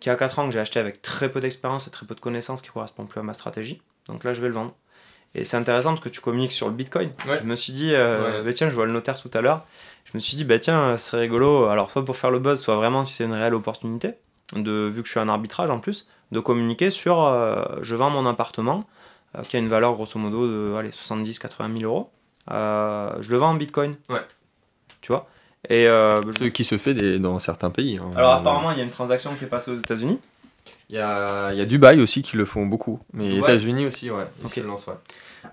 qui a 4 ans que j'ai acheté avec très peu d'expérience et très peu de connaissances qui correspond plus à ma stratégie. Donc là, je vais le vendre. Et c'est intéressant parce que tu communiques sur le Bitcoin. Je me suis dit, euh, bah, tiens, je vois le notaire tout à l'heure. Je me suis dit, bah tiens, c'est rigolo. Alors, soit pour faire le buzz, soit vraiment si c'est une réelle opportunité, de, vu que je suis en arbitrage en plus, de communiquer sur euh, je vends mon appartement euh, qui a une valeur grosso modo de 70-80 000 euros. Euh, je le vends en bitcoin. Ouais. Tu vois? Et euh, Ce qui se fait dans certains pays. Hein. Alors apparemment, il y a une transaction qui est passée aux États-Unis. Il y a, il y a Dubaï aussi qui le font beaucoup. Mais les États-Unis aussi, ouais.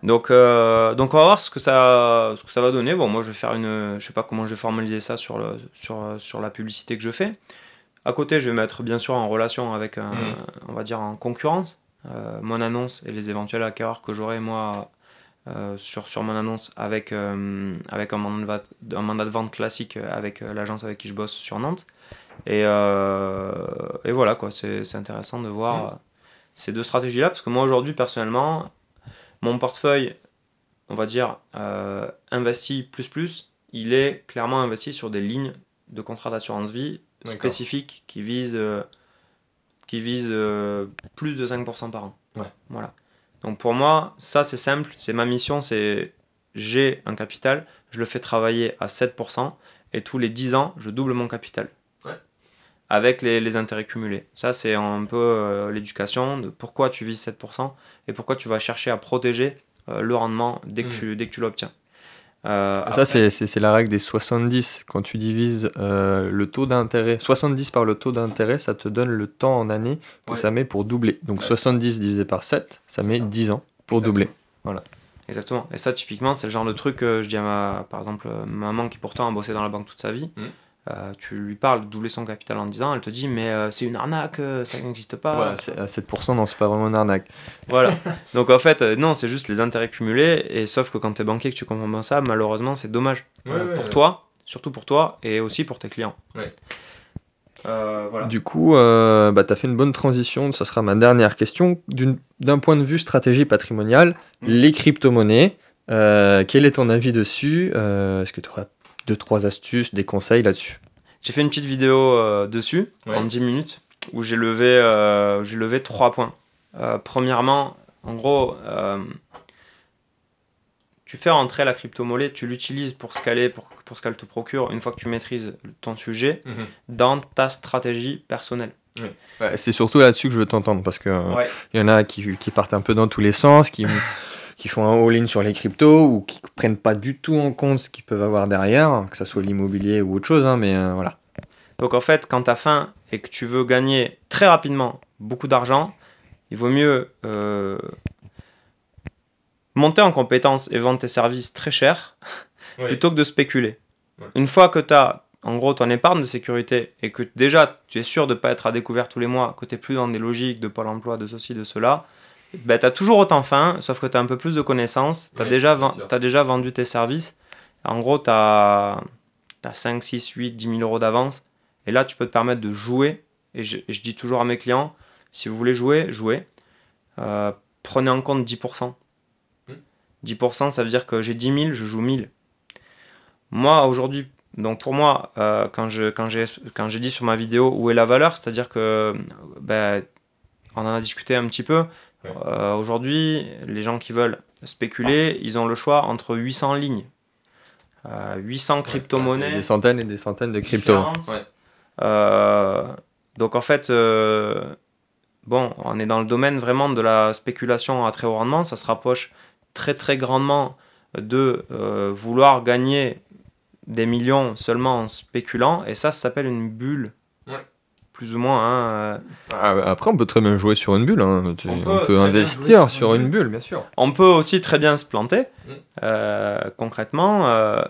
Donc, euh, donc on va voir ce que, ça, ce que ça va donner. Bon, moi je vais faire une. Je sais pas comment je vais formaliser ça sur, le, sur, sur la publicité que je fais. À côté, je vais mettre bien sûr en relation avec, un, Mhm. on va dire, en concurrence, euh, mon annonce et les éventuels acquéreurs que j'aurai moi euh, sur, sur mon annonce avec, euh, avec un, mandat un mandat de vente classique avec euh, l'agence avec qui je bosse sur Nantes. Et, et voilà, quoi, c'est c'est intéressant de voir euh, ces deux stratégies-là, parce que moi aujourd'hui, personnellement, mon portefeuille, on va dire, investi plus plus, il est clairement investi sur des lignes de contrat d'assurance vie spécifiques qui visent, qui visent plus de 5% par an. Ouais. Voilà. Donc pour moi, ça c'est simple, c'est ma mission, c'est j'ai un capital, je le fais travailler à 7% et tous les 10 ans, je double mon capital. Ouais. Avec les, les intérêts cumulés. Ça, c'est un peu euh, l'éducation de pourquoi tu vises 7% et pourquoi tu vas chercher à protéger euh, le rendement dès que Mm. tu, dès que tu l'obtiens. Euh, Ça, c'est- la règle des 70. Quand tu divises euh, le taux d'intérêt, 70 par le taux d'intérêt, ça te donne le temps en année que Ouais. ça met pour doubler. Donc Ouais, c'est 70 divisé par 7, ça met ça. 10 ans pour Exactement. doubler. Exactement. Et ça, typiquement, c'est le genre de truc que je dis à ma, par exemple, euh, maman qui pourtant a bossé dans la banque toute sa vie. Mhm. Euh, tu lui parles de doubler son capital en 10 ans, elle te dit, mais euh, c'est une arnaque, euh, ça n'existe pas. C'est- à 7%, non, c'est pas vraiment une arnaque. Voilà. Donc en fait, euh, non, c'est juste les intérêts cumulés. Et sauf que quand tu es banquier et que tu comprends pas ça, malheureusement, c'est dommage. Ouais, Euh, ouais, pour ouais. toi, surtout pour toi, et aussi pour tes clients. Ouais. Euh, voilà. Du coup, euh, bah, tu as fait une bonne transition. Ça sera ma dernière question. D'une- D'un point de vue stratégie patrimoniale, Mm. les crypto-monnaies, euh, quel est ton avis dessus? Euh, Est-ce que tu auras deux, trois astuces, des conseils là-dessus J'ai fait une petite vidéo euh, dessus, Ouais. en 10 minutes, où j'ai levé, euh, j'ai levé 3 points. Euh, premièrement, en gros, euh, tu fais rentrer la crypto-monnaie, tu l'utilises pour scaler, pour, pour ce qu'elle te procure, une fois que tu maîtrises ton sujet, dans ta stratégie personnelle. Ouais, C'est surtout là-dessus que je veux t'entendre parce que Ouais. il y en a qui, qui partent un peu dans tous les sens, qui, qui font un all-in sur les cryptos ou qui prennent pas du tout en compte ce qu'ils peuvent avoir derrière, que ça soit l'immobilier ou autre chose, hein, mais euh, voilà. Donc en fait, quand tu as faim et que tu veux gagner très rapidement beaucoup d'argent, il vaut mieux euh, monter en compétence et vendre tes services très cher plutôt que de spéculer. Ouais. Une fois que tu as en gros ton épargne de sécurité et que déjà tu es sûr de ne pas être à découvert tous les mois, que tu n'es plus dans des logiques de Pôle emploi, de ceci, de cela, ben, tu as toujours autant faim, sauf que tu as un peu plus de connaissances, tu as, déjà vendu tes services. En gros, tu as, 5, 6, 8, 10 000 euros d'avance. Et là, tu peux te permettre de jouer. Et je, je dis toujours à mes clients, si vous voulez jouer, jouez. Euh, prenez en compte 10%. Hmm. 10%, ça veut dire que j'ai 10 000, je joue 1000. Moi, aujourd'hui, donc pour moi, euh, j'ai quand j'ai dit sur ma vidéo où est la valeur, c'est-à-dire que ben, on en a discuté un petit peu. Ouais. Euh, aujourd'hui, les gens qui veulent spéculer, ils ont le choix entre 800 lignes, euh, 800 crypto-monnaies. Des centaines et des centaines de cryptos. Euh, donc en fait, euh, bon, on est dans le domaine vraiment de la spéculation à très haut rendement. Ça se rapproche très très grandement de euh, vouloir gagner des millions seulement en spéculant. Et ça, ça s'appelle une bulle. Ouais. Plus ou moins. hein, euh. Ah, Après, on peut très bien jouer sur une bulle. hein. On On peut investir sur, une bulle, bien sûr. On peut aussi très bien se planter. Mm. Euh, concrètement, euh,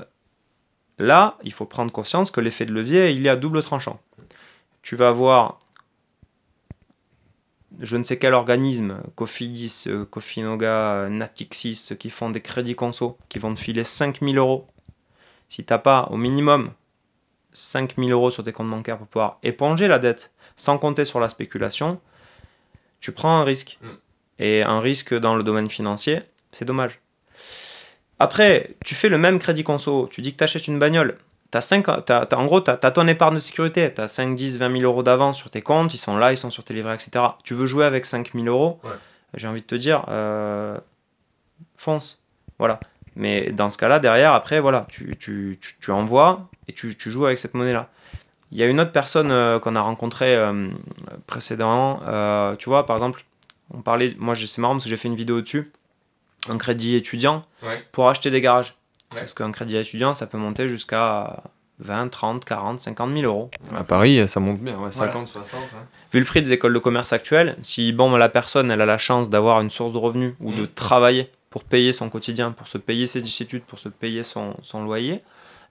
là, il faut prendre conscience que l'effet de levier, il est à double tranchant. Tu vas avoir je ne sais quel organisme, Cofidis, Cofinoga, Natixis, qui font des crédits conso, qui vont te filer 5000 euros. Si tu n'as pas au minimum 5000 euros sur tes comptes bancaires pour pouvoir éponger la dette, sans compter sur la spéculation, tu prends un risque. Mm. Et un risque dans le domaine financier, c'est dommage. Après, tu fais le même crédit conso, tu dis que tu achètes une bagnole, T'as 5, t'as- t'as- en gros, tu as, ton épargne de sécurité, tu as 5, 10, 20 000 euros d'avance sur tes comptes, ils sont là, ils sont sur tes livrets, etc. Tu veux jouer avec 5 000 euros, Ouais. j'ai envie de te dire, euh, fonce. Voilà. Mais dans ce cas-là, derrière, après, voilà, tu, tu, tu, tu envoies et tu, tu joues avec cette monnaie-là. Il y a une autre personne euh, qu'on a rencontrée euh, précédemment, euh, tu vois, par exemple, on parlait, moi c'est marrant parce que j'ai fait une vidéo dessus, un crédit étudiant Ouais. pour acheter des garages. Ouais. Parce qu'un crédit étudiant, ça peut monter jusqu'à 20, 30, 40, 50 000 euros. À Paris, ça monte bien, ouais, Voilà. 50, 60. Vu le prix des écoles de commerce actuelles, si bon, la personne elle a la chance d'avoir une source de revenus ou de Mhm. travailler pour payer son quotidien, pour se payer ses études, pour se payer son, son loyer,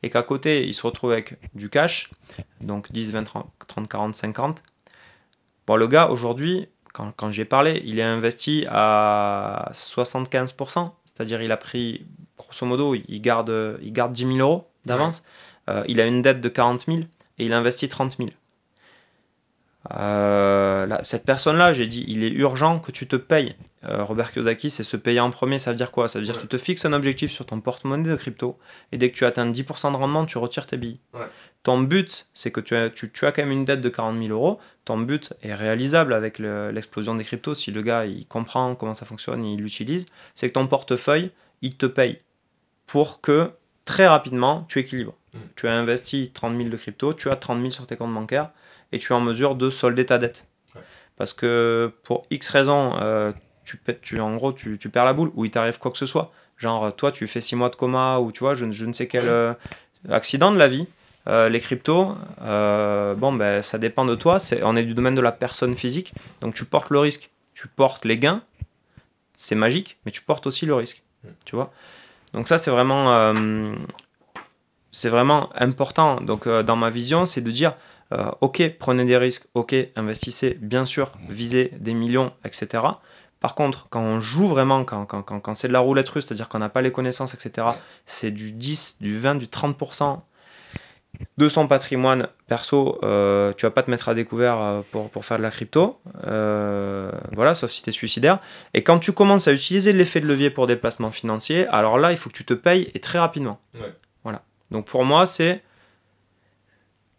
et qu'à côté, il se retrouve avec du cash, donc 10, 20, 30, 40, 50. Bon, le gars, aujourd'hui, quand, quand j'y ai parlé, il est investi à 75%, c'est-à-dire il a pris, grosso modo, il garde, il garde 10 000 euros d'avance, euh, il a une dette de 40 000 et il investit 30 000. Euh, cette personne-là, j'ai dit, il est urgent que tu te payes. Euh, Robert Kiyosaki, c'est se payer en premier. Ça veut dire quoi? Ça veut dire que tu te fixes un objectif sur ton porte-monnaie de crypto et dès que tu atteins 10% de rendement, tu retires tes billes. Ton but, c'est que tu as, tu, as, quand même une dette de 40 000 euros. Ton but est réalisable avec l'explosion des cryptos. Si le gars, il comprend comment ça fonctionne, il l'utilise, c'est que ton portefeuille, il te paye pour que très rapidement, tu équilibres. Mm. Tu as investi 30 000 de crypto, tu as 30 000 sur tes comptes bancaires et tu es en mesure de solder ta dette. Parce que pour X raisons, euh, tu, tu, en gros, tu, tu, perds la boule ou il t'arrive quoi que ce soit. Genre, toi, tu fais 6 mois de coma ou tu vois, je, je ne sais quel euh, accident de la vie. Euh, les cryptos, bon, ben, ça dépend de toi. C'est, on est du domaine de la personne physique. Donc, tu portes le risque. Tu portes les gains. C'est magique, mais tu portes aussi le risque. Tu vois? Donc, ça, c'est vraiment, c'est vraiment important. Donc, dans ma vision, c'est de dire euh, ok, prenez des risques, ok, investissez, bien sûr, visez des millions, etc. Par contre, quand on joue vraiment, quand, quand, quand, c'est de la roulette russe, c'est-à-dire qu'on n'a pas les connaissances, etc., c'est du 10, du 20, du 30% de son patrimoine perso, euh, tu vas pas te mettre à découvert euh, pour, pour faire de la crypto, voilà, sauf si tu es suicidaire. Et quand tu commences à utiliser l'effet de levier pour des placements financiers, alors là, il faut que tu te payes et très rapidement. Voilà. Donc pour moi, c'est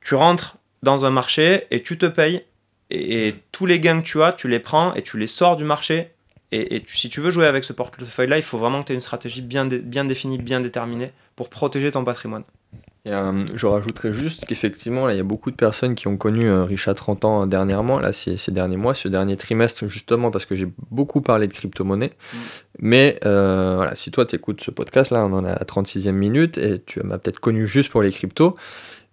tu rentres dans un marché et tu te payes. Et, tous les gains que tu as, tu les prends et tu les sors du marché. Et, si tu veux jouer avec ce portefeuille-là, il faut vraiment que tu aies une stratégie bien, bien définie, bien déterminée pour protéger ton patrimoine. Et, euh, je rajouterais juste qu'effectivement, il y a beaucoup de personnes qui ont connu euh, Richard 30 ans dernièrement, là, ces, ces, derniers mois, ce dernier trimestre, justement, parce que j'ai beaucoup parlé de crypto-monnaie. Mm. Mais euh, voilà, si toi, tu écoutes ce podcast, là, on en est à la 36e minute, et tu m'as peut-être connu juste pour les cryptos.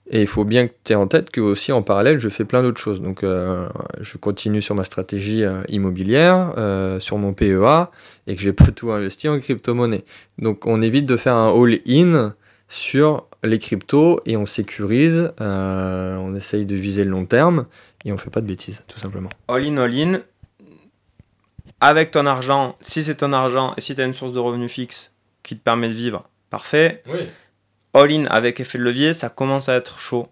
Et il faut bien que tu aies en tête que aussi en parallèle, je fais plein d'autres choses. Donc euh, je continue sur ma stratégie euh, immobilière, euh, sur mon PEA, et que j'ai pas tout investi en crypto-monnaie. Donc on évite de faire un all-in sur les cryptos et on sécurise, on essaye de viser le long terme et on fait pas de bêtises, tout simplement. All-in, all-in, avec ton argent, si c'est ton argent et si tu as une source de revenus fixe qui te permet de vivre, parfait. Oui all-in avec effet de levier, ça commence à être chaud.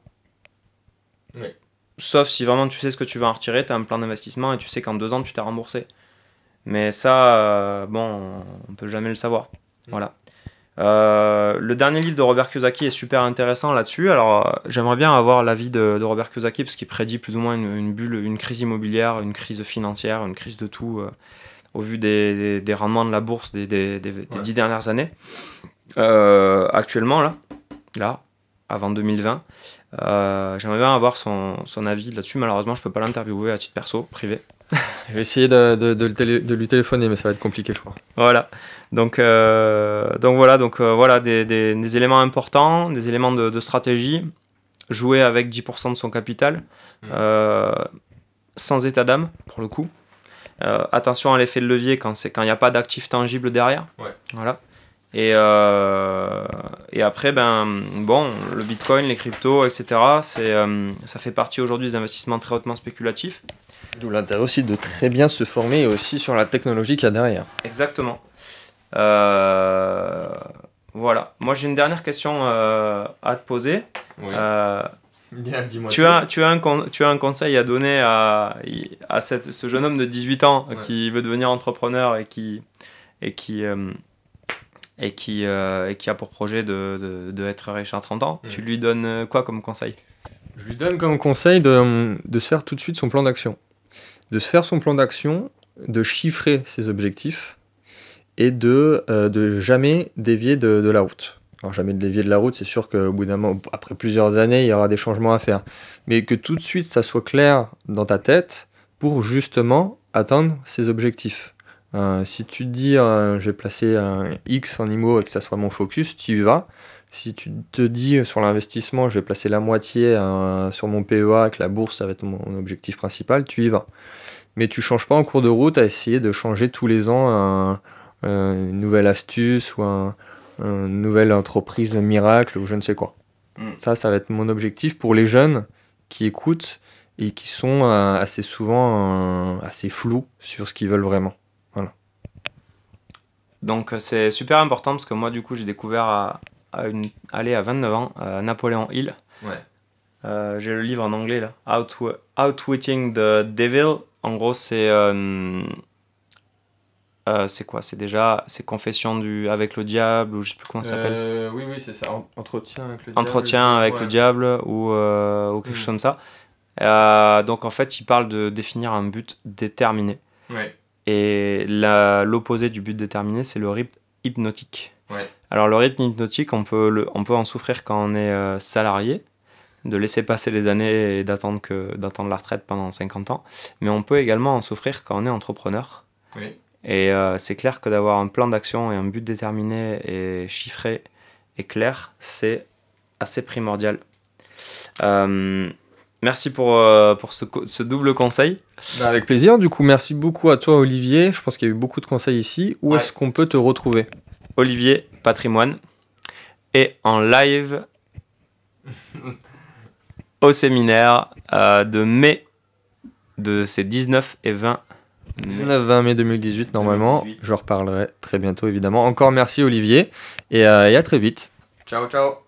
Sauf si vraiment tu sais ce que tu vas en retirer, tu as un plan d'investissement et tu sais qu'en deux ans tu t'es remboursé. Mais ça, euh, bon, on peut jamais le savoir. Mm. Voilà. Euh, le dernier livre de Robert Kiyosaki est super intéressant là-dessus. Alors, euh, j'aimerais bien avoir l'avis de, Robert Kiyosaki parce qu'il prédit plus ou moins une, bulle, une crise immobilière, une crise financière, une crise de tout au vu des, rendements de la bourse des, des dix dernières années. Actuellement, là, là, avant 2020. Euh, j'aimerais bien avoir son, son avis là-dessus. Malheureusement, je peux pas l'interviewer à titre perso, privé. je vais essayer de, de, de, lui téléphoner, mais ça va être compliqué, je crois. Voilà. Donc, euh, donc voilà, donc, euh, voilà des, des, des, éléments importants, des éléments de, stratégie. Jouer avec 10% de son capital, mmh. sans état d'âme, pour le coup. attention à l'effet de levier quand il n'y a pas d'actif tangible derrière. Ouais. Voilà. Et, euh, et après, ben, bon, le bitcoin, les cryptos, etc., c'est, euh, ça fait partie aujourd'hui des investissements très hautement spéculatifs. D'où l'intérêt aussi de très bien se former aussi sur la technologie qu'il y a derrière. Exactement. Euh, voilà. Moi, j'ai une dernière question à te poser. tu, as, tu, as un, tu as un conseil à donner à, à cette, ce jeune homme de 18 ans qui veut devenir entrepreneur et qui, et qui, et qui, euh, et qui a pour projet de, de, être riche à 30 ans, mm. tu lui donnes euh, quoi comme conseil? Je lui donne comme conseil de, de se faire tout de suite son plan d'action. De se faire son plan d'action, de chiffrer ses objectifs et de, euh, de jamais dévier de, de, la route. Alors jamais de dévier de la route, c'est sûr qu'au bout d'un moment, après plusieurs années, il y aura des changements à faire. Mais que tout de suite, ça soit clair dans ta tête pour justement atteindre ses objectifs. Euh, si tu te dis euh, je vais placer un X en IMO et que ça soit mon focus, tu y vas. Si tu te dis sur l'investissement je vais placer la moitié euh, sur mon PEA, que la bourse ça va être mon objectif principal, tu y vas. Mais tu changes pas en cours de route à essayer de changer tous les ans une nouvelle astuce ou un, une nouvelle entreprise miracle ou je ne sais quoi. Mm. Ça, ça va être mon objectif pour les jeunes qui écoutent et qui sont assez souvent assez flous sur ce qu'ils veulent vraiment. Donc c'est super important parce que moi du coup j'ai découvert à, une, aller à 29 ans Napoléon Hill. Ouais. Euh, j'ai le livre en anglais là. Outwitting the Devil. En gros, c'est. Euh, euh, c'est quoi? C'est déjà. C'est Confession du, avec le diable, ou je sais plus comment ça s'appelle. oui, oui, c'est ça. Entretien avec le diable. Entretien avec le diable, ou, ou quelque mm. chose comme ça. donc en fait, il parle de définir un but déterminé. Ouais. Et l'opposé du but déterminé, c'est le rythme hypnotique. Ouais. Alors le rythme hypnotique, on peut, le, on peut en souffrir quand on est salarié de laisser passer les années et d'attendre que d'attendre la retraite pendant 50 ans. Mais on peut également en souffrir quand on est entrepreneur. Et euh, c'est clair que d'avoir un plan d'action et un but déterminé et chiffré et clair, c'est assez primordial. Euh, merci pour, euh, pour ce, ce, double conseil. Bah, avec plaisir. Du coup, merci beaucoup à toi, Olivier. Je pense qu'il y a eu beaucoup de conseils ici. Où est-ce qu'on peut te retrouver? Olivier Patrimoine. Et en live au séminaire euh, de mai de ces 19 et 20 19-20 mai 2018 normalement. Je reparlerai très bientôt évidemment. Encore merci Olivier et, euh, et à très vite. Ciao ciao